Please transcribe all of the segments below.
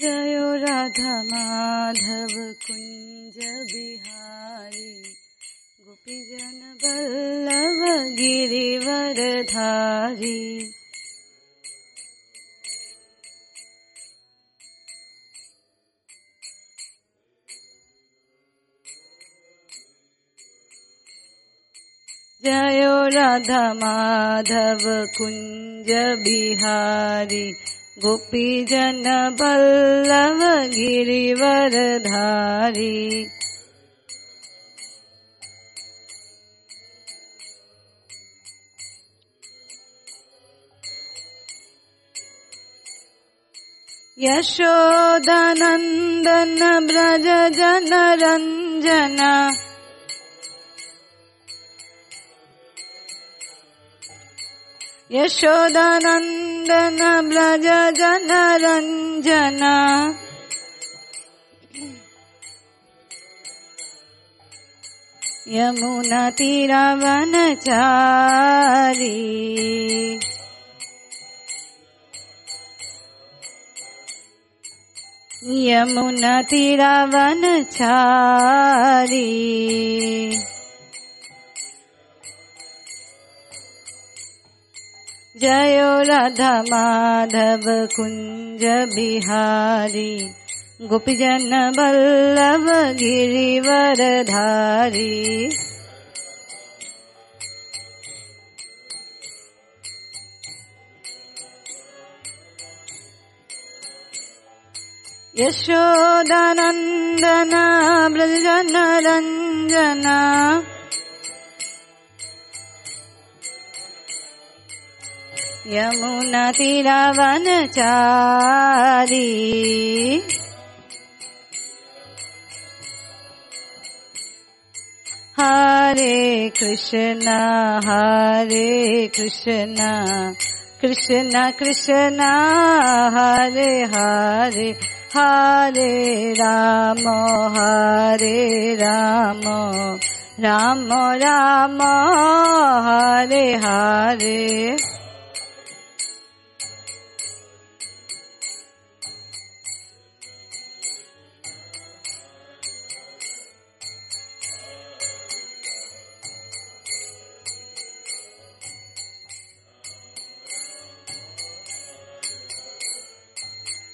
जयो राधा माधव कुञ्ज बिहारी। गोपीजन वल्लभ गिरिवरधारी। जयो राधा माधव कुञ्ज बिहारी गोपीजन पल्लव गिरिवरधारी यशोदनन्दन ब्रज जनरञ्जना यशोदानन्दन व्रज जनरञ्जन यमुनतिरवनचारी यमुनतिरवनचारी जयो राधा माधव कुञ्ज बिहारी गोपीजन वल्लभ गिरिवरधारी यशोदानन्दन ब्रजनरञ्जन यमुनतिरवनचारी हरे कृष्ण हरे कृष्ण कृष्ण कृष्ण, हरे हरे हरे राम हरे राम राम राम, हरे हरे।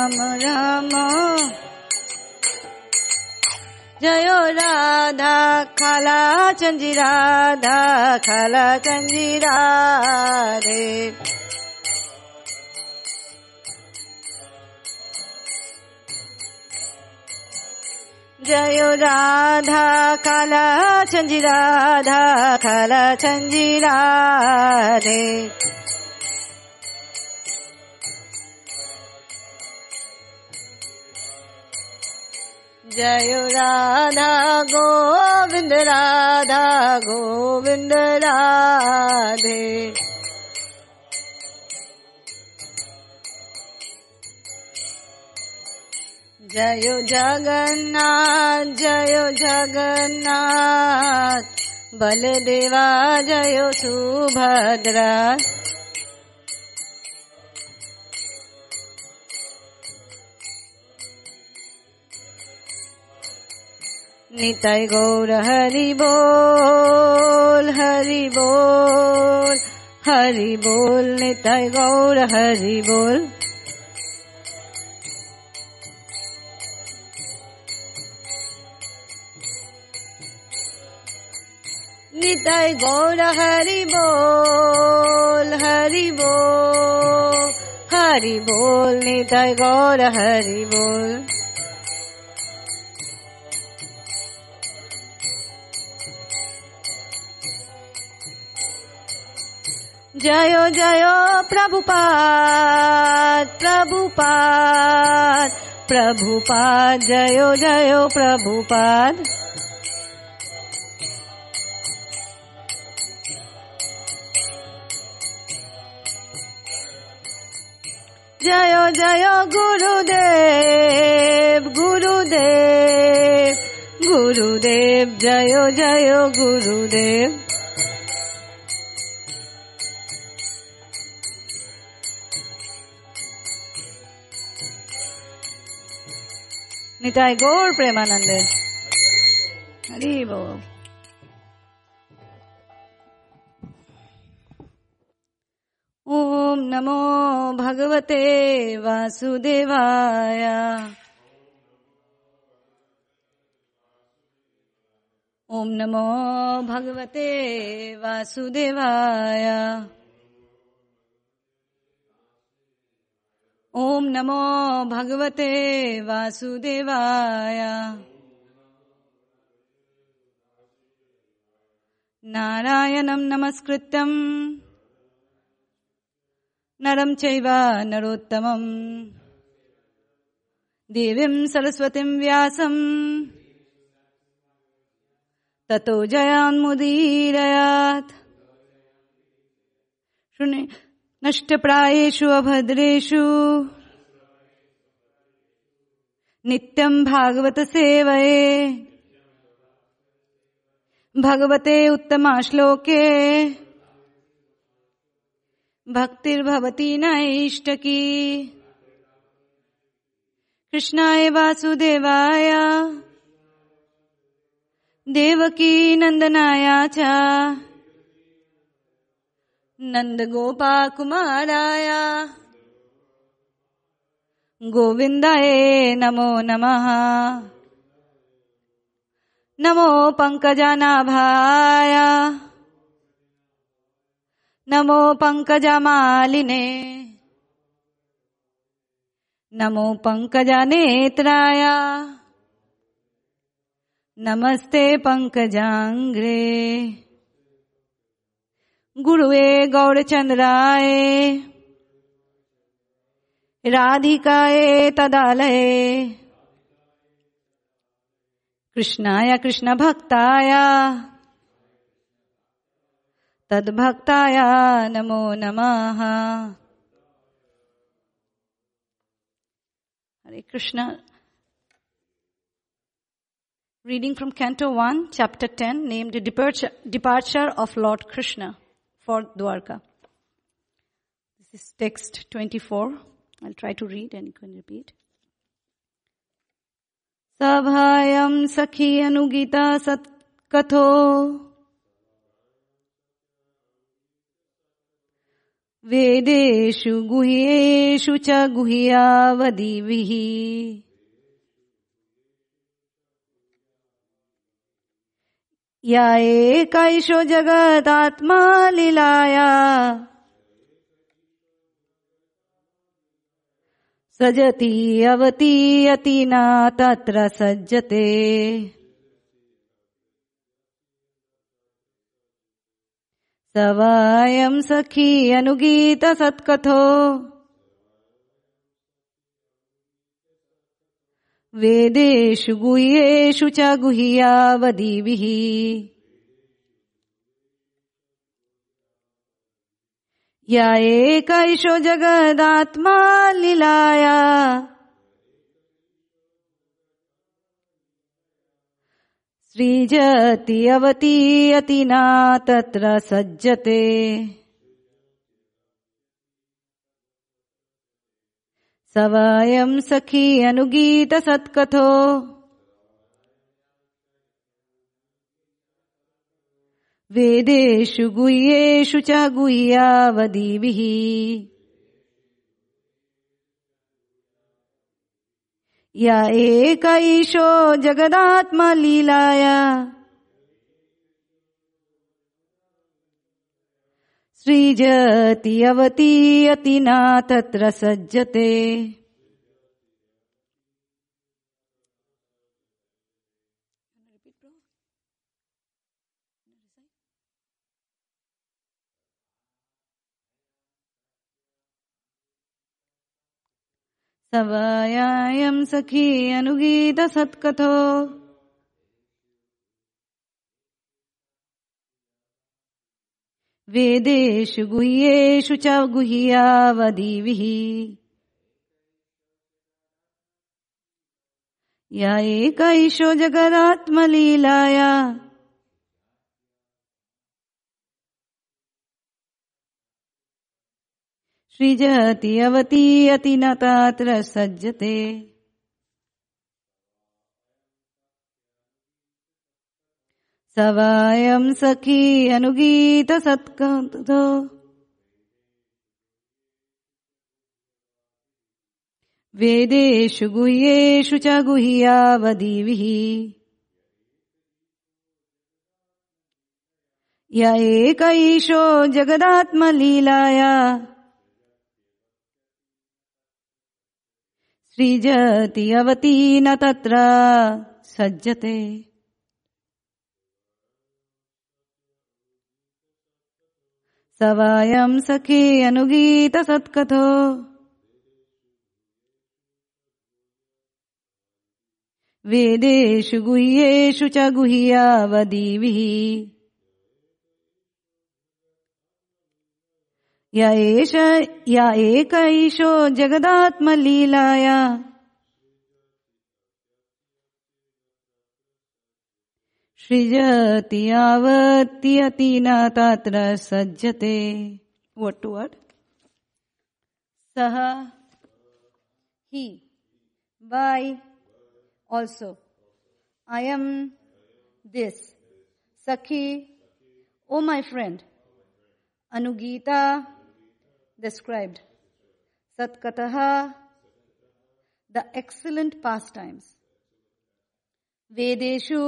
राम राम जयो राधा खाला चंजी राधा खाला चंजी रे जयो राधा खाला चंजी राधा खाला चंजी रे जय राधा गोविंद राधा गोविंद राधे। जय जगन्नाथ जय जगन्नाथ बलदेवा जय सुभद्रा निताय गौर हरि बोल हरि बोल हरि बोल निताय गौर हरि बोल निताय गौर हरि बोल हरि बोल हरि बोल निताय गौर हरि बोल জয় জয় প্রভুপাদ প্রভুপাদ প্রভুপাদ জয় জয় প্রভুপাদ জয় জয় গুরুদেব গুরুদেব গুরুদেব জয় জয় গুরুদেব निताय गौर प्रेमानंद। हरि बोल ॐ नमो भगवते वासुदेवाय। ओम नमो भगवते वासुदेवाय। ॐ नमो भगवते वासुदेवाय। नारायणं नमस्कृत्यम् नरं चैव नरोत्तमम्। देवीं सरस्वतीं व्यासम्। ततो जयान्मुदीरयात्। शृणु नष्टप्रायेषु अभद्रेषु। नित्यं भागवतसेवये। भगवते उत्तमाश्लोके। भक्तिर्भवती नैष्टकी। कृष्णाय वासुदेवाय। देवकी नन्दनाय च। नन्दगोपाकुमाराय गोविन्दाय नमो नमः। नमो पङ्कजनाभाय। नमो पङ्कजमालिने। नमो पङ्कजनेत्राय। नमस्ते पङ्कजाङ्ग्रे। गुरुए गौरचंद राय राधिकाए तदालय। कृष्णाया कृष्ण भक्ताया तद्भक्ताया नमो नमः। Hare Krishna. Reading from canto one chapter ten named departure of lord Krishna for Dwarka. This is text 24. I'll try to read and you can repeat. सभायं सखी अनुगीता सत्कथो वेदेषु गुह्येषु च गुह्यावदिभिः या एकैषो जगदात्मा लीलाया। सजति अवति अतिना तत्र सज्जते। स वायं सखी अनुगीत सत्कथो। वेदेषु गुह्येषु च गुह्यावदिभिः या एकैषो जगदात्मा लीलाया। सृजति अवति अतिना तत्र सज्जते। सवायं सखी अनुगीत सत्कथो। वेदेषु गुह्येषु च गुह्यावदिभिः या एक ईशो जगदात्मा लीलाया सृजति न तत्र सज्जते। सवायायं सखी अनुगीत वेदेषु गुह्येषु च गुह्यावदीभिः य एक ईशो जगदात्मलीलाया। सृजति अवतीयति न सज्जते। सवायं सखी अनुगीत सत्कथो वेदेषु गुह्येषु च गुह्यावदीभिः य एक ईशो जगदात्मलीलाया। सृजति अवती न तत्र सज्जते। सवायं सखी अनुगीत सत्कथो। वेदेषु गुह्येषु च गुह्यावदीभिः य एष य एक ईशो जगदात्मलीलाया सृजति यावत्यति न तत्र सज्जते। वट टू वट सह, he by also I am this सखी, ओ माई फ्रेंड अनुगीता डिस्क्राइब्ड सत्कतः द एक्सलेंट पास टाइम्स वेदेशु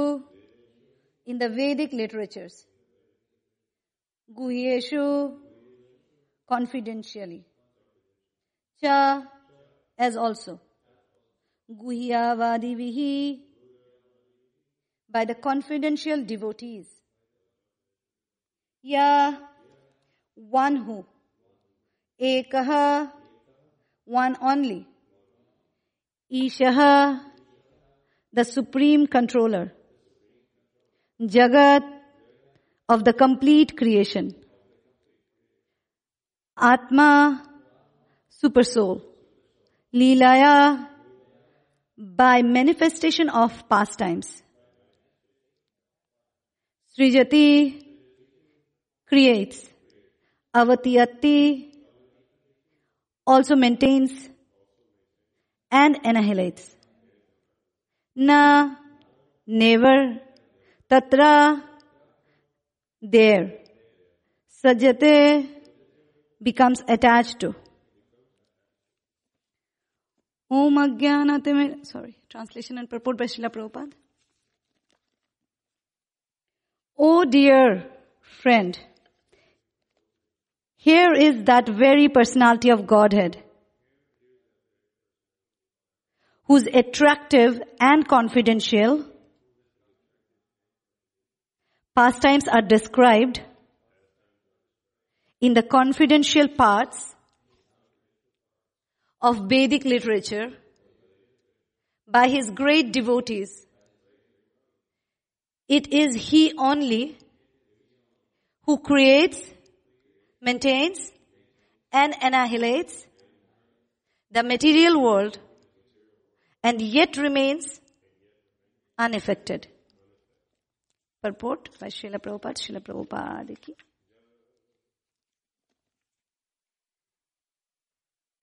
in the Vedic literatures. Guhyeshu confidentially. Cha as also. Guhyavadivihi by the confidential devotees. Ya one who. Ekaha one only. Ishaha the supreme controller Jagat of the complete creation. Atma super soul. Leelaya by manifestation of pastimes Srijati creates. Avatiyati also maintains and annihilates. Na, never, tatra, there. Sajate becomes attached to. Om Ajnanatime, sorry, translation and purport by Srila Prabhupada. Oh dear friend, here is that very personality of Godhead who's attractive and confidential. Pastimes are described in the confidential parts of Vedic literature by his great devotees. It is he only who creates maintains and annihilates the material world and yet remains unaffected. Purport by Srila Prabhupada, Srila Prabhupada.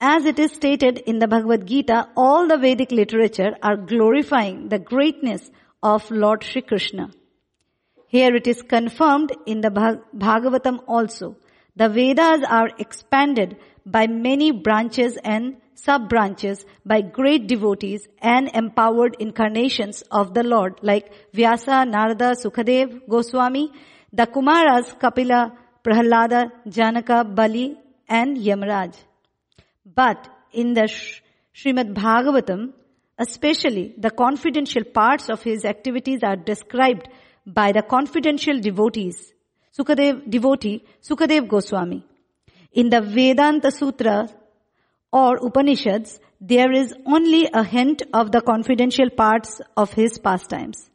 As it is stated in the Bhagavad Gita, all the Vedic literature are glorifying the greatness of Lord Sri Krishna. Here it is confirmed in the Bhag- Bhagavatam also. The Vedas are expanded by many branches and sub-branches by great devotees and empowered incarnations of the Lord like Vyasa, Narada, Sukadev, Goswami, the Kumaras, Kapila, Prahlada, Janaka, Bali and Yamraj. But in the Sh- Srimad Bhagavatam, especially the confidential parts of his activities are described by the confidential devotees, Sukadev devotee, Sukadev Goswami. In the Vedanta Sutra or Upanishads, there is only a hint of the confidential parts of his pastimes.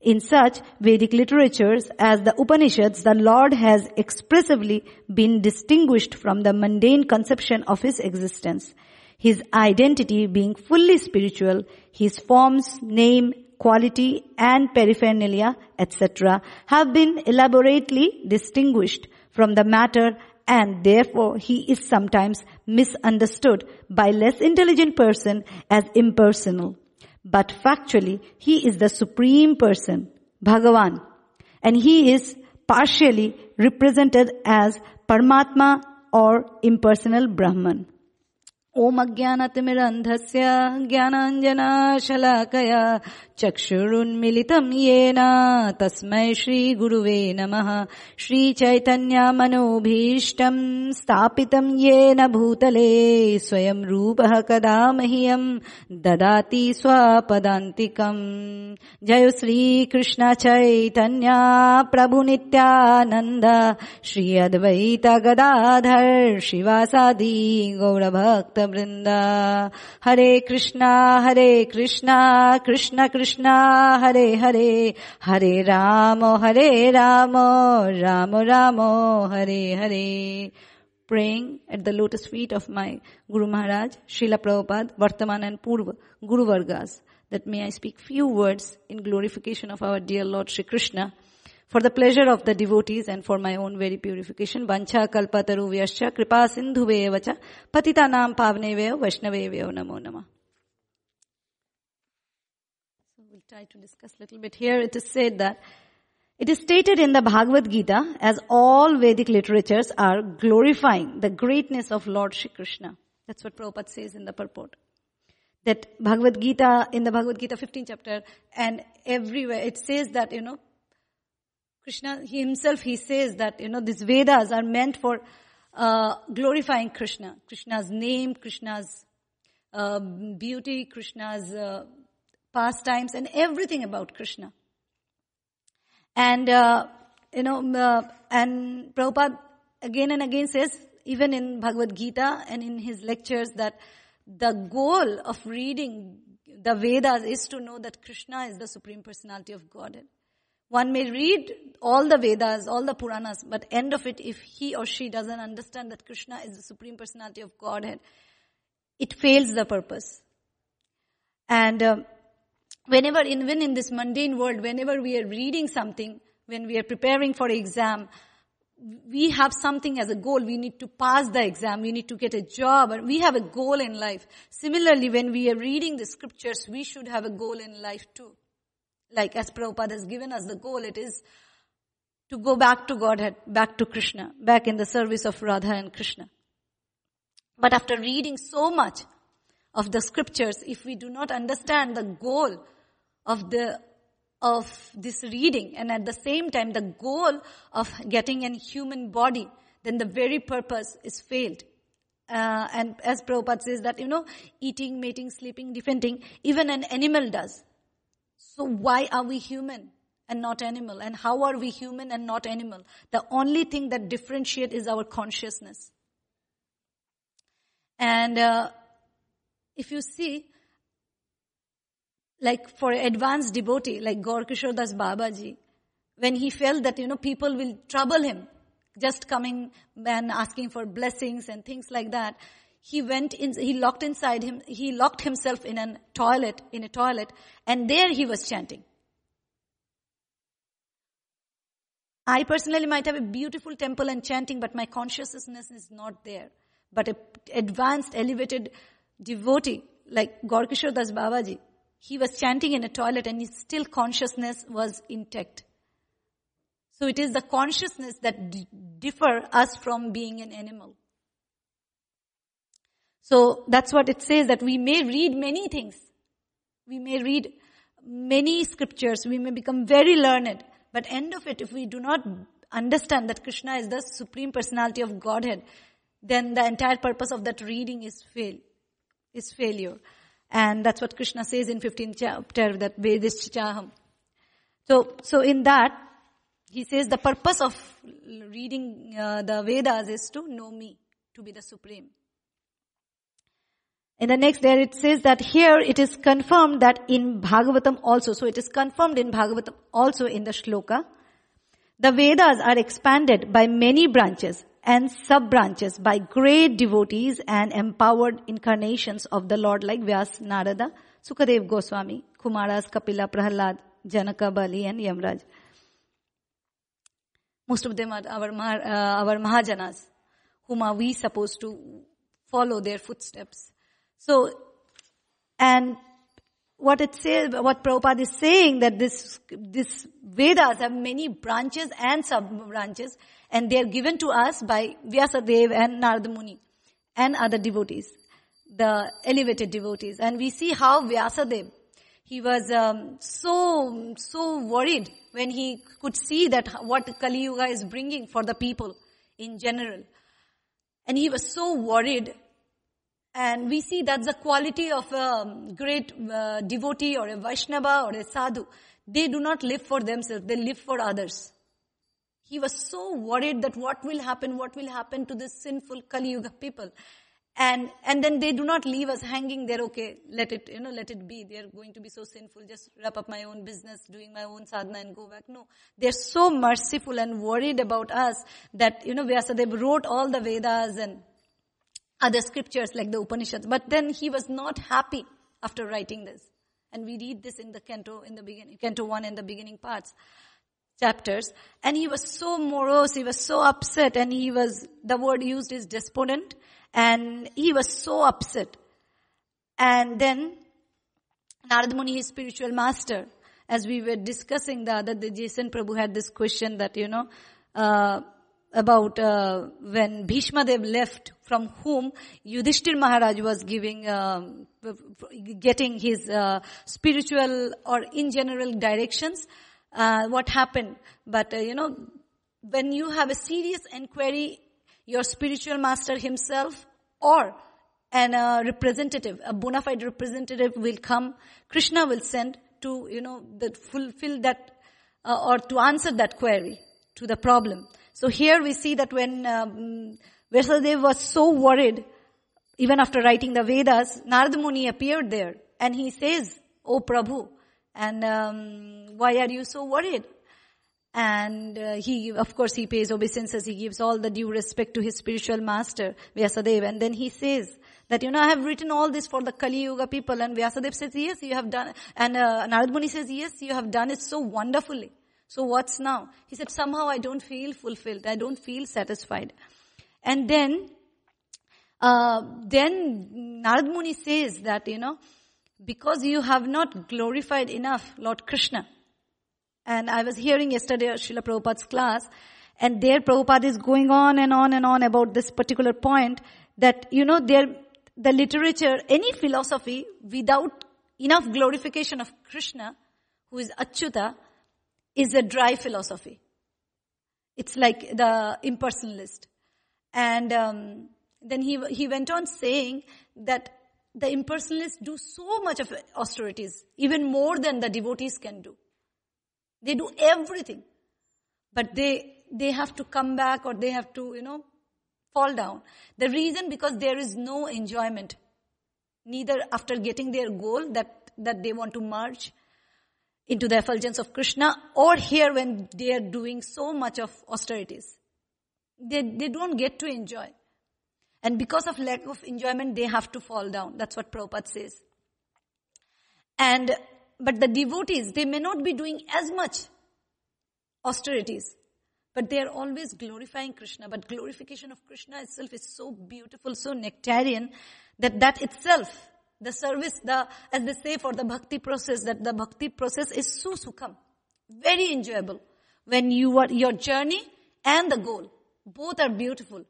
In such Vedic literatures as the Upanishads, the Lord has expressively been distinguished from the mundane conception of his existence. His identity being fully spiritual, his forms, name, quality and paraphernalia, etc. have been elaborately distinguished from the matter and therefore he is sometimes misunderstood by less intelligent person as impersonal. But factually, he is the supreme person, Bhagavan, and he is partially represented as Paramatma or impersonal Brahman. ॐ अज्ञानतिमिरन्धस्य ज्ञानाञ्जनाशलाकया चक्षुरुन्मिलितम् येन। तस्मै श्रीगुरुवे नमः। श्रीचैतन्यमनोभीष्टम् स्थापितम् येन भूतले। स्वयं रूपः कदा मह्यम् ददाति स्वपदान्तिकम्। जय श्रीकृष्ण चैतन्य प्रभुनित्यानन्द श्री अद्वैत गदाधर शिवासादि गौरभक्त वृन्द हरे कृष्णा हरे कृष्णा कृष्ण कृष्णा हरे हरे हरे राम हरे Ram Ram Ram Hare Hare praying at the lotus feet of my Guru Maharaj, Srila Prabhupada, Vartaman and Purva, Guru Vargas, that may I speak few words in glorification of our dear Lord Shri Krishna, for the pleasure of the devotees and for my own very purification. Vancha kalpataru vyascha kripa sindhu vacha patita nam pavne veyo vaishnave namo nama. So we'll try to discuss a little bit here. It is said that it is stated in the Bhagavad Gita as all Vedic literatures are glorifying the greatness of Lord Shri Krishna. That's what Prabhupada says in the purport. That Bhagavad Gita, in the Bhagavad Gita 15th chapter and everywhere, it says that, you know, Krishna himself, he says that, you know, these Vedas are meant for uh, glorifying Krishna. Krishna's name, Krishna's uh, beauty, Krishna's uh, pastimes and everything about Krishna. And, uh, you know, uh, and Prabhupada again and again says, even in Bhagavad Gita and in his lectures that the goal of reading the Vedas is to know that Krishna is the Supreme Personality of Godhead. One may read all the Vedas, all the Puranas, but end of it, if he or she doesn't understand that Krishna is the Supreme Personality of Godhead, it fails the purpose. And uh, whenever, even in this mundane world, whenever we are reading something, when we are preparing for exam, we have something as a goal. We need to pass the exam. We need to get a job. We have a goal in life. Similarly, when we are reading the scriptures, we should have a goal in life too. Like as Prabhupada has given us the goal, it is to go back to Godhead, back to Krishna, back in the service of Radha and Krishna. But after reading so much of the scriptures, if we do not understand the goal of the of this reading and at the same time the goal of getting a human body, then the very purpose is failed. Uh, and as Prabhupada says that, you know, eating, mating, sleeping, defending, even an animal does. So why are we human and not animal? And how are we human and not animal? The only thing that differentiate is our consciousness. And uh, if you see, like for advanced devotee, like Gaur Kishore Das Babaji, when he felt that, you know, people will trouble him, just coming and asking for blessings and things like that, he went in, he locked inside him, he locked himself in a toilet, in a toilet, and there he was chanting. I personally might have a beautiful temple and chanting, but my consciousness is not there. But a advanced, elevated devotee, like Gaurkishore Das Babaji, he was chanting in a toilet and his still consciousness was intact. So it is the consciousness that d- differ us from being an animal. So that's what it says that we may read many things. We may read many scriptures. We may become very learned. But end of it, if we do not understand that Krishna is the supreme personality of Godhead, then the entire purpose of that reading is fail, is failure. And that's what Krishna says in 15th chapter, that Vedis Chaham. So, so in that, he says the purpose of reading uh, the Vedas is to know me, to be the supreme. In the next there it says that here it is confirmed that in Bhagavatam also, so it is confirmed in Bhagavatam also in the shloka, the Vedas are expanded by many branches and sub-branches by great devotees and empowered incarnations of the Lord like Vyas, Narada, Sukadev Goswami, Kumaras, Kapila, Prahlad, Janaka, Bali and Yamraj. Most of them are our, uh, our Mahajanas, whom are we supposed to follow their footsteps. So, and what it says, what Prabhupada is saying that this, this Vedas have many branches and sub-branches and they are given to us by Vyasadeva and Narada Muni and other devotees, the elevated devotees. And we see how Vyasadeva, he was um, so, so worried when he could see that what Kali Yuga is bringing for the people in general. And he was so worried and we see that's the quality of a great uh, devotee or a Vaishnava or a sadhu. They do not live for themselves, they live for others. He was so worried that what will happen, what will happen to this sinful Kali Yuga people. And, and then they do not leave us hanging there, okay, let it, you know, let it be. They're going to be so sinful, just wrap up my own business, doing my own sadhana and go back. No. They're so merciful and worried about us that, you know, Vyasadeva wrote all the Vedas and other scriptures like the Upanishads. But then he was not happy after writing this. And we read this in the canto, in the beginning, canto one in the beginning parts, chapters. And he was so morose, he was so upset, and he was, the word used is despondent, and he was so upset. And then, Narad Muni, his spiritual master, as we were discussing the other, the Jason Prabhu had this question that, you know, uh, about uh, when Bhishma Dev left, from whom Yudhishthir Maharaj was giving, um, getting his uh, spiritual or in general directions. Uh, what happened? But uh, you know, when you have a serious inquiry, your spiritual master himself or an uh, representative, a bona fide representative will come. Krishna will send to you know that fulfill that uh, or to answer that query to the problem. So here we see that when um, Vyasadeva was so worried, even after writing the Vedas, Narada Muni appeared there and he says, Oh Prabhu, and um, why are you so worried? And uh, he, of course, he pays obeisances. He gives all the due respect to his spiritual master, Vyasadeva. And then he says that, you know, I have written all this for the Kali Yuga people. And Vyasadeva says, yes, you have done, and uh, Narad Muni says, yes, you have done it so wonderfully. So what's now? He said, somehow I don't feel fulfilled. I don't feel satisfied. And then, uh, then Narad Muni says that, you know, because you have not glorified enough Lord Krishna. And I was hearing yesterday Srila Prabhupada's class, and there Prabhupada is going on and on and on about this particular point that, you know, there, the literature, any philosophy without enough glorification of Krishna, who is Achyuta, is a dry philosophy. It's like the impersonalist. And um, then he, he went on saying that the impersonalists do so much of austerities, even more than the devotees can do. They do everything. But they, they have to come back or they have to, you know, fall down. The reason because there is no enjoyment. Neither after getting their goal that, that they want to merge, into the effulgence of Krishna or here when they are doing so much of austerities. They, they don't get to enjoy. And because of lack of enjoyment, they have to fall down. That's what Prabhupada says. And, but the devotees, they may not be doing as much austerities, but they are always glorifying Krishna. But glorification of Krishna itself is so beautiful, so nectarian, that that itself the service, the, as they say for the bhakti process, that the bhakti process is so sukham, very enjoyable. When you are, your journey and the goal, both are beautiful.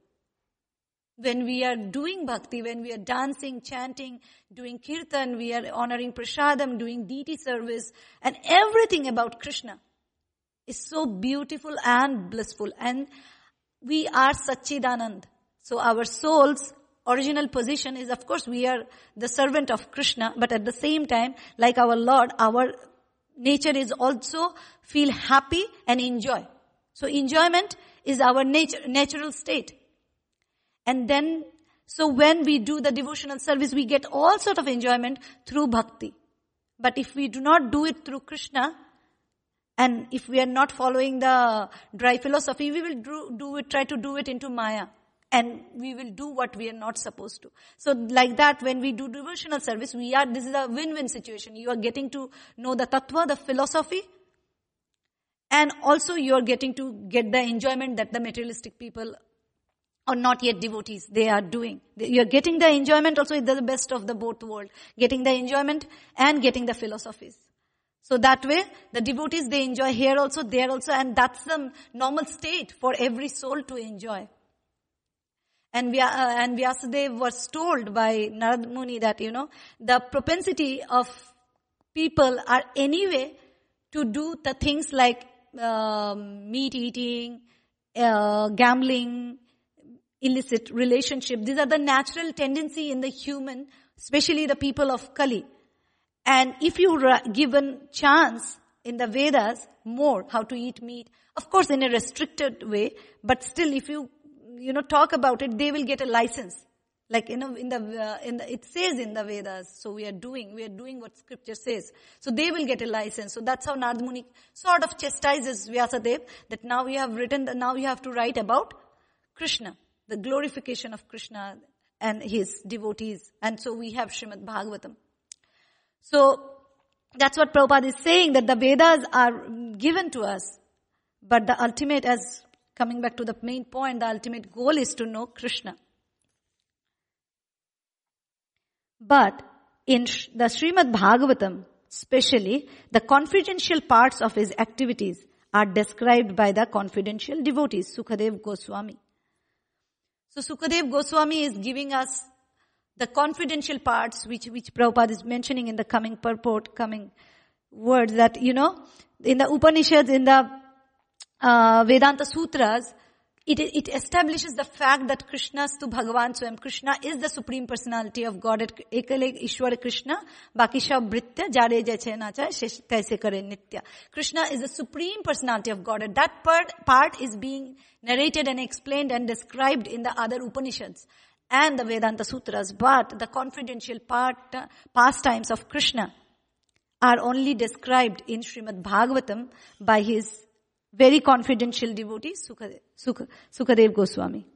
When we are doing bhakti, when we are dancing, chanting, doing kirtan, we are honoring prasadam, doing deity service, and everything about Krishna is so beautiful and blissful. And we are Satchidanand. So our soul's original position is, of course, we are the servant of Krishna, but at the same time, like our Lord, our nature is also feel happy and enjoy. So enjoyment is our nature, natural state. And then, so when we do the devotional service, we get all sort of enjoyment through bhakti. But if we do not do it through Krishna, and if we are not following the dry philosophy, we will do, do it, try to do it into Maya and we will do what we are not supposed to. So like that, when we do devotional service, we are, this is a win-win situation. You are getting to know the tattva, the philosophy, and also you are getting to get the enjoyment that the materialistic people or not yet devotees, they are doing. You are getting the enjoyment also, the best of the both world. Getting the enjoyment and getting the philosophies. So that way, the devotees, they enjoy here also, there also, and that's the normal state for every soul to enjoy. And, Vya, uh, and Vyasadeva was told by Narad Muni that, you know, the propensity of people are anyway to do the things like um, meat eating, uh, gambling, illicit relationship. These are the natural tendency in the human, especially the people of Kali. And if you are given chance in the Vedas more how to eat meat, of course in a restricted way, but still if you you know, talk about it, they will get a license. Like, you know, in the, uh, in the, it says in the Vedas, so we are doing, we are doing what scripture says. So they will get a license. So that's how Narad Muni sort of chastises Vyasadeva that now you have written, now you have to write about Krishna, the glorification of Krishna and his devotees. And so we have Srimad Bhagavatam. So that's what Prabhupada is saying that the Vedas are given to us, but the ultimate, as coming back to the main point, the ultimate goal is to know Krishna. But in the Srimad Bhagavatam, especially, the confidential parts of his activities are described by the confidential devotees, Sukadev Goswami. So Sukadev Goswami is giving us the confidential parts which, which Prabhupada is mentioning in the coming purport, coming words that, you know, in the Upanishads, in the uh, Vedanta Sutras, it, it establishes the fact that Krishna to Bhagavan Swam. Krishna is the Supreme Personality of Godhead. Ishwar Krishna, Baki Shab Britya, Jare Jache Nacha, Kaise Kare Nitya. Krishna is the Supreme Personality of Godhead. That part, part is being narrated and explained and described in the other Upanishads and the Vedanta Sutras. But the confidential part, uh, pastimes of Krishna are only described in Srimad Bhagavatam by his very confidential devotee, Sukadev, Sukadev Goswami.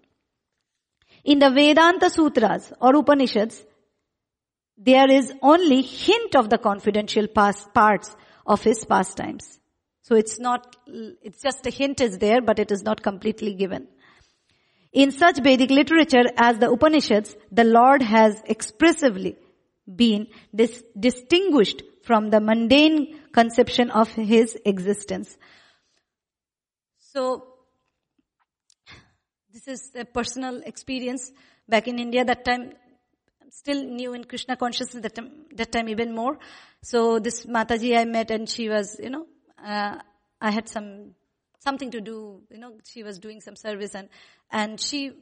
In the Vedanta Sutras or Upanishads, there is only hint of the confidential past parts of his pastimes. So it's not, it's just a hint is there, but it is not completely given. In such Vedic literature as the Upanishads, the Lord has expressively been dis- distinguished from the mundane conception of his existence. So, this is a personal experience back in India. That time, I'm still new in Krishna consciousness. That time, that time even more. So this Mataji I met, and she was, you know, uh, I had some something to do. You know, she was doing some service, and and she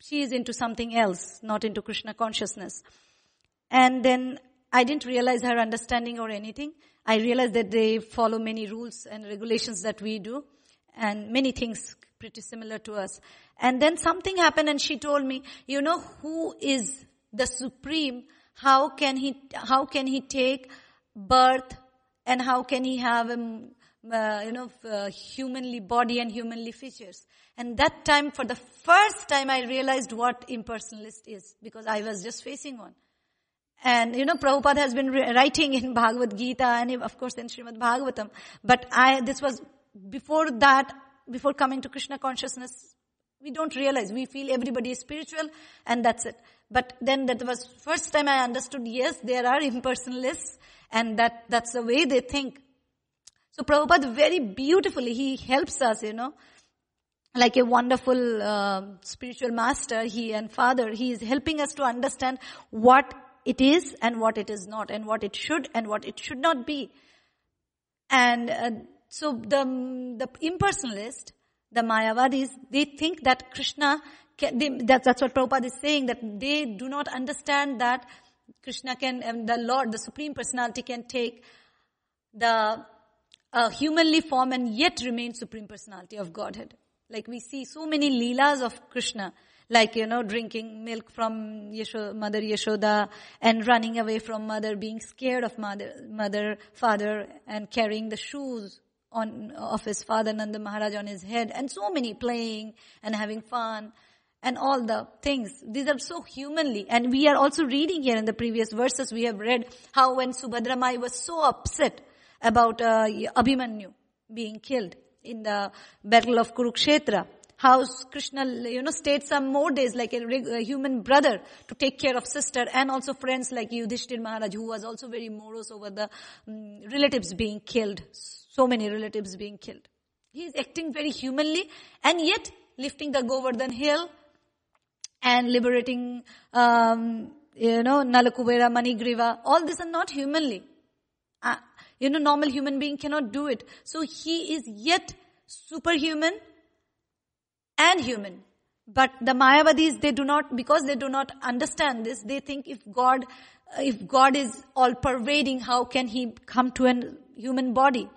she is into something else, not into Krishna consciousness. And then I didn't realize her understanding or anything. I realized that they follow many rules and regulations that we do and many things pretty similar to us. And then something happened and she told me, you know, who is the supreme? How can he, how can he take birth and how can he have a, uh, you know, uh, humanly body and humanly features? And that time, for the first time, I realized what impersonalist is because I was just facing one. And you know, Prabhupada has been writing in Bhagavad Gita and of course in Srimad Bhagavatam. But I, this was before that, before coming to Krishna consciousness, we don't realize. We feel everybody is spiritual and that's it. But then that was first time I understood, yes, there are impersonalists and that, that's the way they think. So Prabhupada very beautifully, he helps us, you know, like a wonderful uh, spiritual master, he and father, he is helping us to understand what it is and what it is not and what it should and what it should not be. And uh, so the, the impersonalist, the Mayavadis, they think that Krishna, can, they, that, that's what Prabhupada is saying, that they do not understand that Krishna can, um, the Lord, the Supreme Personality can take the uh, humanly form and yet remain Supreme Personality of Godhead. Like we see so many leelas of Krishna, like, you know, drinking milk from Yesho, Mother Yashoda and running away from mother, being scared of mother, mother, father and carrying the shoes on, of his father Nanda Maharaj on his head and so many playing and having fun and all the things. These are so humanly. And we are also reading here in the previous verses, we have read how when Subhadramai was so upset about uh, Abhimanyu being killed in the battle of Kurukshetra, how Krishna, you know, stayed some more days like a, a, human brother to take care of sister and also friends like Yudhishthir Maharaj who was also very morose over the um, relatives being killed. So many relatives being killed. He is acting very humanly and yet lifting the Govardhan hill and liberating, um, you know, Nalakubera, Manigriva. All these are not humanly. Uh, you know, normal human being cannot do it. So he is yet superhuman and human. But the Mayavadis, they do not, because they do not understand this, they think if God, if God is all pervading, how can he come to a human body?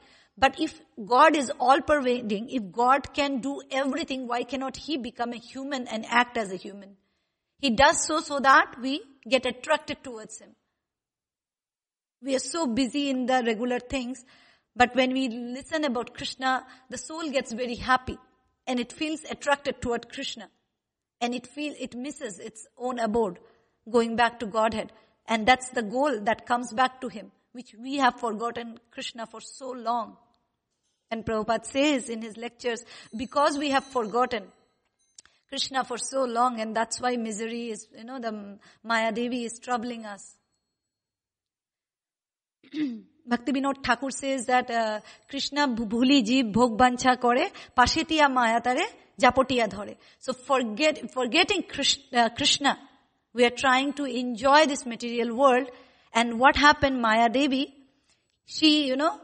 But if God is all pervading, if God can do everything, why cannot He become a human and act as a human? He does so so that we get attracted towards Him. We are so busy in the regular things, but when we listen about Krishna, the soul gets very happy and it feels attracted toward Krishna and it feels, it misses its own abode going back to Godhead. And that's the goal that comes back to Him which we have forgotten Krishna for so long. And Prabhupada says in his lectures, because we have forgotten Krishna for so long and that's why misery is, you know, the Maya Devi is troubling us. Bhakti Binod Thakur says that uh, Krishna bhuli jeev bhog bancha kore pashitiya maya tare japotiya dhore. So forget, forgetting Krishna, uh, Krishna, we are trying to enjoy this material world and what happened Maya Devi, she, you know,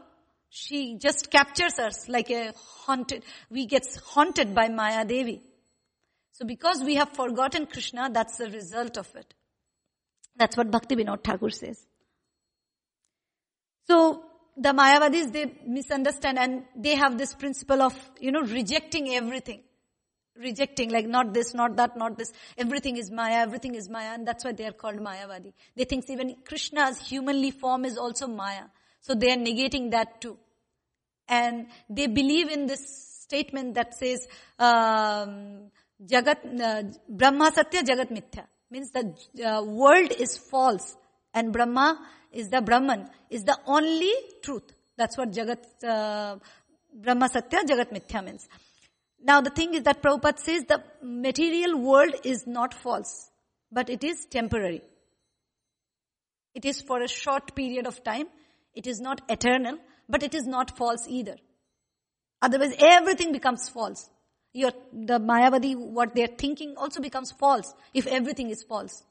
she just captures us like a haunted, we get haunted by Maya Devi. So because we have forgotten Krishna, that's the result of it. That's what Bhakti Vinod Thakur says. So the Mayavadis, they misunderstand and they have this principle of, you know, rejecting everything rejecting like not this, not that, not this. Everything is Maya, everything is Maya and that's why they are called Mayavadi. They think even Krishna's humanly form is also Maya. So they are negating that too. And they believe in this statement that says, um, Jagat, uh, Brahma Satya, Jagat Mithya. Means the uh, world is false and Brahma is the Brahman, is the only truth. That's what Jagat, uh, Brahma Satya, Jagat Mithya means. Now the thing is that Prabhupada says the material world is not false, but it is temporary. It is for a short period of time. It is not eternal, but it is not false either. Otherwise everything becomes false. Your, the Mayavadi, what they are thinking also becomes false if everything is false.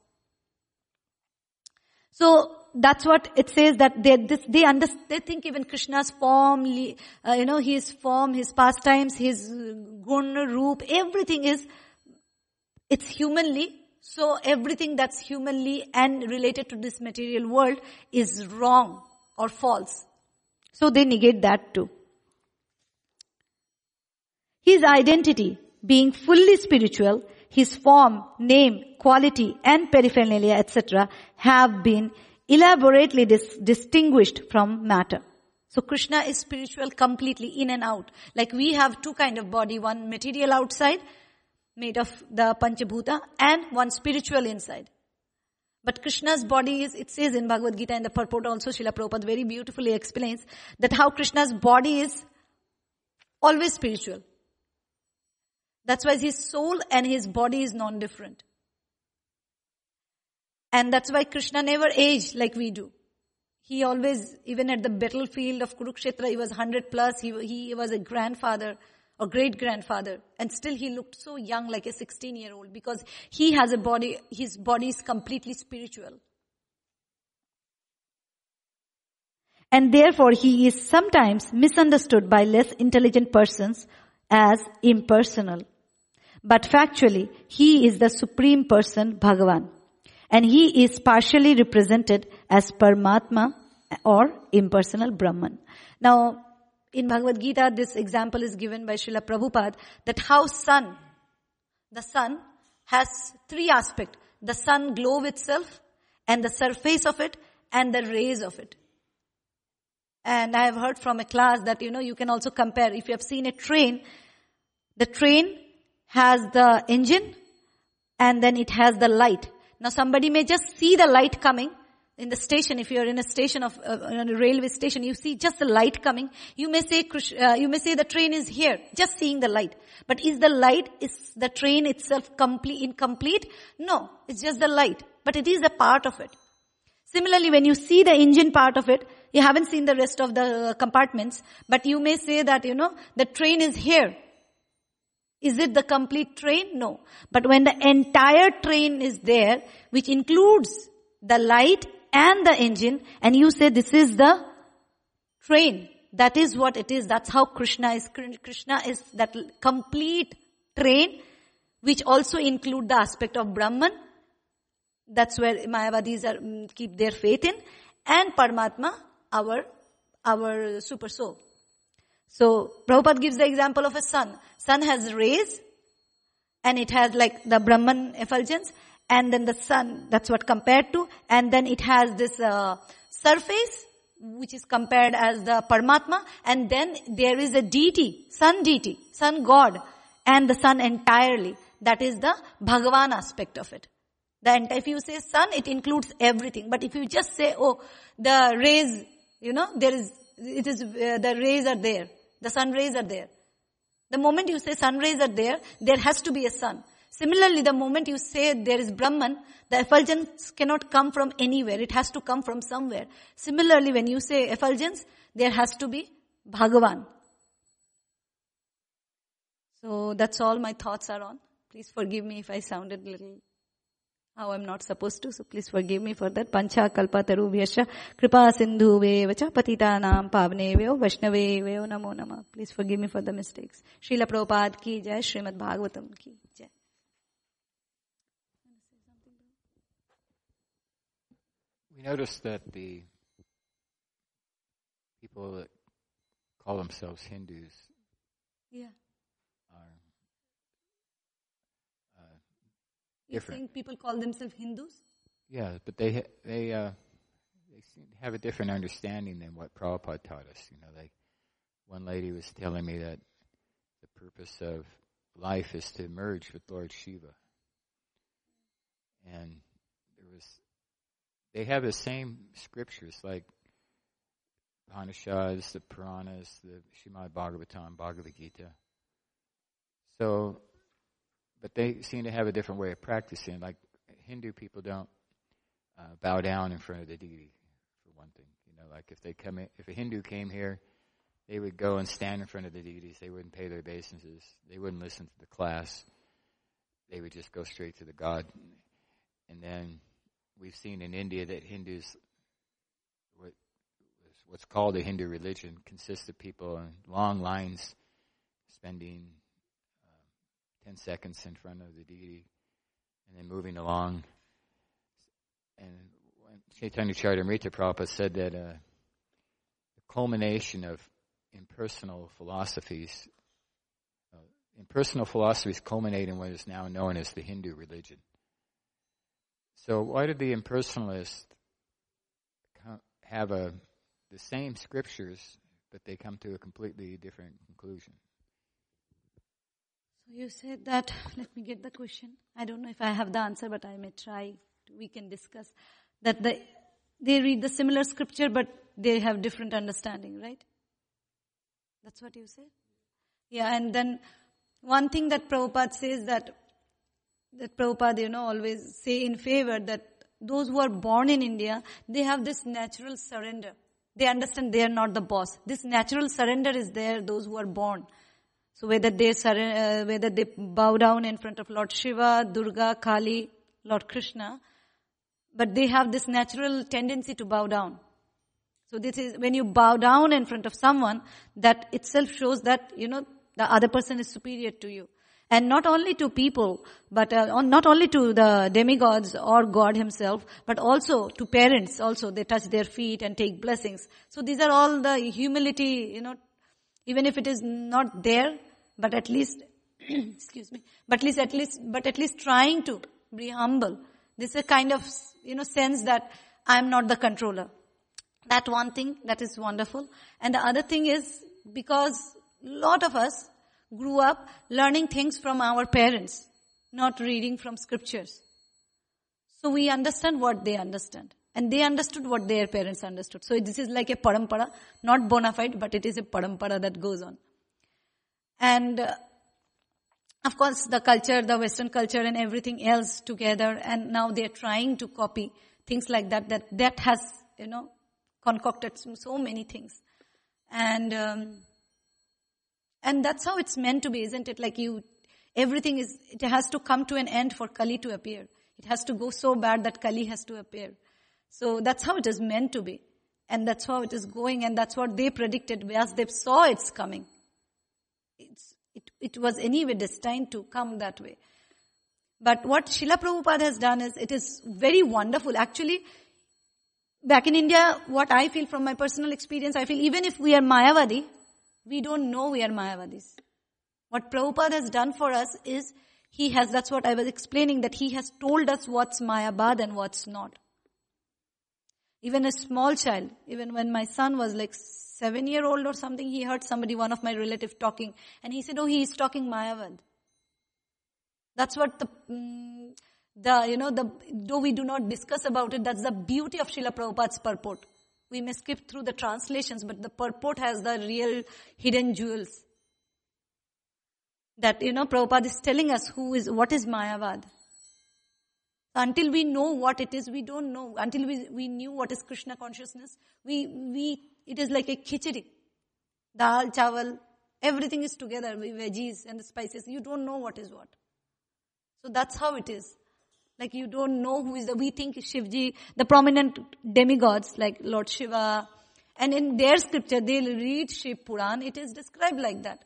So that's what it says that they this, they understand, they think even Krishna's form, uh, you know, his form, his pastimes, his gun, roop, everything is it's humanly. So everything that's humanly and related to this material world is wrong or false. So they negate that too. His identity being fully spiritual his form, name, quality, and paraphernalia, etc., have been elaborately dis- distinguished from matter. So Krishna is spiritual completely in and out. Like we have two kind of body, one material outside, made of the Panchabhuta, and one spiritual inside. But Krishna's body is, it says in Bhagavad Gita in the purport also, Srila Prabhupada very beautifully explains that how Krishna's body is always spiritual. That's why his soul and his body is non-different. And that's why Krishna never aged like we do. He always, even at the battlefield of Kurukshetra, he was 100 plus. He, he was a grandfather or great grandfather. And still he looked so young, like a 16 year old, because he has a body, his body is completely spiritual. And therefore he is sometimes misunderstood by less intelligent persons as impersonal. But factually, he is the supreme person, Bhagavan. And he is partially represented as Paramatma or impersonal Brahman. Now, in Bhagavad Gita, this example is given by Srila Prabhupada that how sun, the sun has three aspects. The sun globe itself and the surface of it and the rays of it. And I have heard from a class that, you know, you can also compare. If you have seen a train, the train has the engine and then it has the light. Now somebody may just see the light coming in the station. If you're in a station of, uh, a railway station, you see just the light coming. You may say, uh, you may say the train is here, just seeing the light. But is the light, is the train itself complete, incomplete? No, it's just the light. But it is a part of it. Similarly, when you see the engine part of it, you haven't seen the rest of the compartments, but you may say that, you know, the train is here. Is it the complete train? No. But when the entire train is there, which includes the light and the engine, and you say this is the train, that is what it is. That's how Krishna is. Krishna is that complete train, which also include the aspect of Brahman. That's where Mayavadis are, mm, keep their faith in. And Paramatma, our, our super soul. So Prabhupada gives the example of a sun. Sun has rays and it has like the Brahman effulgence and then the sun, that's what compared to, and then it has this uh, surface which is compared as the Paramatma and then there is a deity, sun deity, sun god and the sun entirely. That is the Bhagavan aspect of it. Then if you say sun, it includes everything. But if you just say, oh, the rays, you know, there is, it is, uh, the rays are there. The sun rays are there. The moment you say sun rays are there, there has to be a sun. Similarly, the moment you say there is Brahman, the effulgence cannot come from anywhere. It has to come from somewhere. Similarly, when you say effulgence, there has to be Bhagavan. So that's all my thoughts are on. Please forgive me if I sounded a little how I'm not supposed to, so please forgive me for that. Pancha kalpataru vyasha kripa sindhu vevacha patitanam pavneveyo vaishnaveyo namo nama. Please forgive me for the mistakes. Srila Prabhupada ki jai, Srimad Bhagavatam ki jai. We noticed that the people that call themselves Hindus yeah. You think people call themselves Hindus? Yeah, but they they uh, they seem to have a different understanding than what Prabhupada taught us. You know, like one lady was telling me that the purpose of life is to merge with Lord Shiva, and there was they have the same scriptures like Upanishads, the Puranas, the Shrimad Bhagavatam, Bhagavad Gita. So but they seem to have a different way of practicing. Like Hindu people don't uh, bow down in front of the deity, for one thing. You know, like if they come in, if a Hindu came here, they would go and stand in front of the deities. They wouldn't pay their obeisances. They wouldn't listen to the class. They would just go straight to the god. And then we've seen in India that Hindus, what, what's called a Hindu religion, consists of people in long lines spending 10 seconds in front of the deity and then moving along. And Chaitanya Charitamrita Prabhupada said that uh, the culmination of impersonal philosophies, uh, impersonal philosophies culminate in what is now known as the Hindu religion. So why did the impersonalists have a, the same scriptures, but they come to a completely different conclusion? So you said that, let me get the question. I don't know if I have the answer, but I may try. We can discuss that the, they read the similar scripture, but they have different understanding, right? That's what you said? Yeah, and then one thing that Prabhupada says that, that Prabhupada, you know, always say in favor that those who are born in India, they have this natural surrender. They understand they are not the boss. This natural surrender is there, those who are born. So whether they uh, whether they bow down in front of Lord Shiva, Durga, Kali, Lord Krishna, but they have this natural tendency to bow down. So this is, when you bow down in front of someone, that itself shows that, you know, the other person is superior to you. And not only to people, but uh, not only to the demigods or God himself, but also to parents also. They touch their feet and take blessings. So these are all the humility, you know, even if it is not there, but at least, excuse me, but at least, at least, but at least trying to be humble. This is a kind of, you know, sense that I'm not the controller. That one thing, that is wonderful. And the other thing is, because lot of us grew up learning things from our parents, not reading from scriptures. So we understand what they understand. And they understood what their parents understood. So this is like a parampara, not bona fide, but it is a parampara that goes on. And uh, of course the culture, the western culture and everything else together and now they're trying to copy things like that, that, that has, you know, concocted so many things. And, um, and that's how it's meant to be, isn't it? Like you, everything is, it has to come to an end for Kali to appear. It has to go so bad that Kali has to appear. So that's how it is meant to be. And that's how it is going and that's what they predicted as they saw it's coming. It's, it, it was anyway destined to come that way. But what Srila Prabhupada has done is, it is very wonderful. Actually, back in India, what I feel from my personal experience, I feel even if we are Mayavadi, we don't know we are Mayavadis. What Prabhupada has done for us is, he has, that's what I was explaining, that he has told us what's Mayavad and what's not. Even a small child, even when my son was like seven year old or something, he heard somebody, one of my relatives talking, and he said, oh, he is talking Mayavad. That's what the, mm, the, you know, the, though we do not discuss about it, that's the beauty of Srila Prabhupada's purport. We may skip through the translations, but the purport has the real hidden jewels. That, you know, Prabhupada is telling us who is, what is Mayavad. Until we know what it is, we don't know. Until we, we knew what is Krishna consciousness, we, we, it is like a khichdi. Dal, chawal, everything is together, with veggies and the spices. You don't know what is what. So that's how it is. Like you don't know who is the, we think Shivji, the prominent demigods like Lord Shiva. And in their scripture, they'll read Shiv Puran, it is described like that.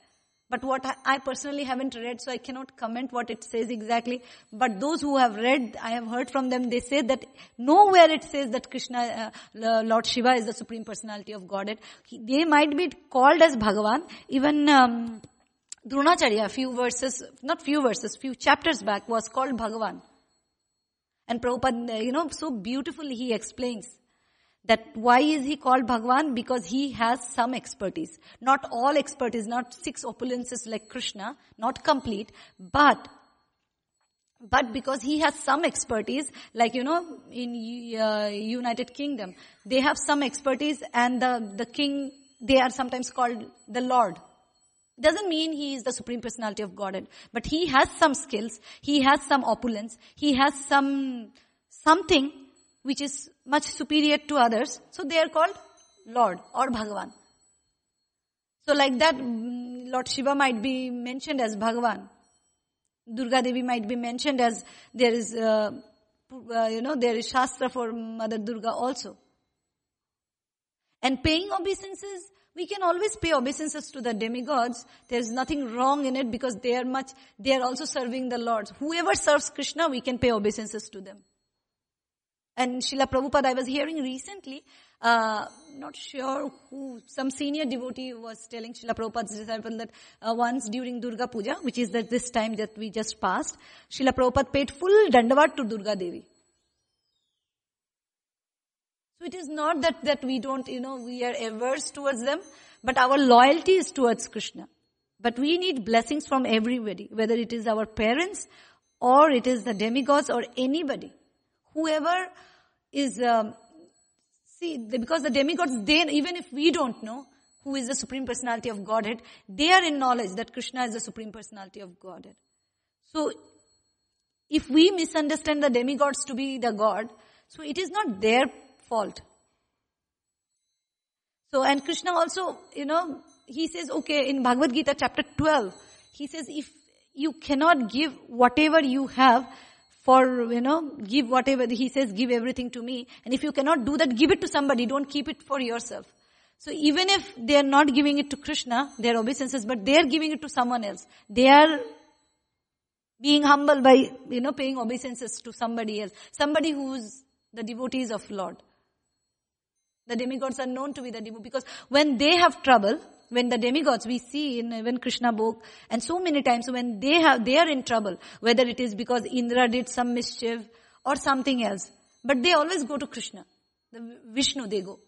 But what I, personally haven't read, so I cannot comment what it says exactly. But those who have read, I have heard from them, they say that nowhere it says that Krishna, uh, Lord Shiva is the supreme personality of Godhead. They might be called as Bhagavan. Even um, Dronacharya, few verses, not few verses, few chapters back was called Bhagavan. And Prabhupada, you know, so beautifully he explains that why is he called Bhagwan? Because he has some expertise. Not all expertise, not six opulences like Krishna, not complete, but but because he has some expertise, like you know, in uh, United Kingdom, they have some expertise, and the the king, they are sometimes called the Lord. Doesn't mean he is the supreme personality of Godhead, but he has some skills, he has some opulence, he has some, something which is much superior to others. So they are called Lord or Bhagavan. So like that, mm, Lord Shiva might be mentioned as Bhagavan. Durga Devi might be mentioned as there is, uh, uh, you know, there is Shastra for Mother Durga also. And paying obeisances we can always pay obeisances to the demigods. There's nothing wrong in it because they are much, they are also serving the Lord. Whoever serves Krishna, we can pay obeisances to them. And Srila Prabhupada, I was hearing recently, uh, not sure who, some senior devotee was telling Srila Prabhupada's disciple that uh, once during Durga Puja, which is that this time that we just passed, Srila Prabhupada paid full dandavat to Durga Devi. So it is not that, that we don't, you know, we are averse towards them, but our loyalty is towards Krishna. But we need blessings from everybody, whether it is our parents or it is the demigods or anybody. Whoever is, um, see, because the demigods, they, even if we don't know who is the supreme personality of Godhead, they are in knowledge that Krishna is the supreme personality of Godhead. So, if we misunderstand the demigods to be the God, So it is not their fault. So, and Krishna also, you know, he says, okay, in Bhagavad Gita chapter 12, he says, if you cannot give whatever you have for, you know, give whatever, he says, give everything to me. And if you cannot do that, give it to somebody. Don't keep it for yourself. So even if they are not giving it to Krishna, their obeisances, but they are giving it to someone else. They are being humble by, you know, paying obeisances to somebody else. Somebody who's the devotees of Lord. The demigods are known to be the devotees because when they have trouble, when the demigods we see in even Krishna book and so many times when they have, they are in trouble, whether it is because Indra did some mischief or something else, but they always go to Krishna. The Vishnu they go.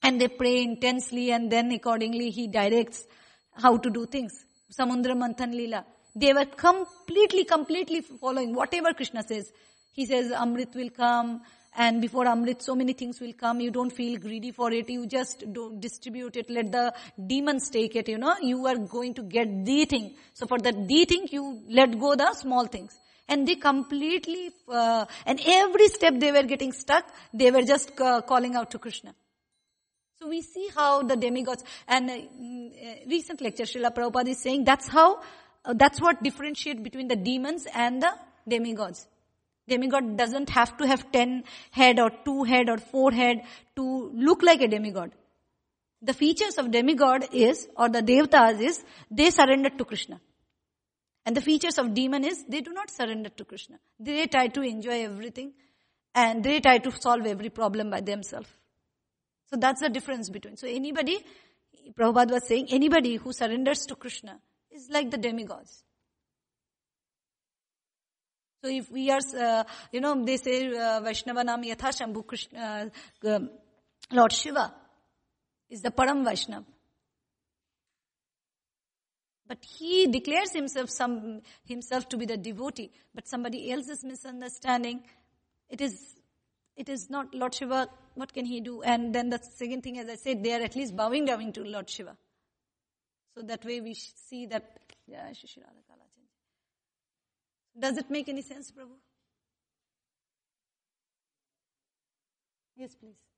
And they pray intensely and then accordingly he directs how to do things. Samundra Manthan Lila. They were completely, completely following whatever Krishna says. He says Amrit will come, and before Amrit, so many things will come. You don't feel greedy for it. You just don't distribute it. Let the demons take it, you know. You are going to get the thing. So for the the thing, you let go the small things. And they completely, uh, and every step they were getting stuck, they were just uh, calling out to Krishna. So we see how the demigods, and uh, mm, recent lecture, Srila Prabhupada is saying that's how, uh, that's what differentiate between the demons and the demigods. Demigod doesn't have to have 10 head or 2 head or 4 head to look like a demigod. The features of demigod is, or the devatas is, they surrender to Krishna. And the features of demon is, they do not surrender to Krishna. They try to enjoy everything and they try to solve every problem by themselves. So that's the difference between. So anybody, Prabhupada was saying, anybody who surrenders to Krishna is like the demigods. So if we are, uh, you know, they say uh, Vaishnava Nam Yatha Shambhu Krishna, uh, Lord Shiva is the Param Vaishnava. But he declares himself some, himself to be the devotee, but somebody else is misunderstanding. It is, it is not Lord Shiva. What can he do? And then the second thing, as I said, they are at least bowing down to Lord Shiva. So that way we see that, yeah, does it make any sense, Prabhu? Yes, please.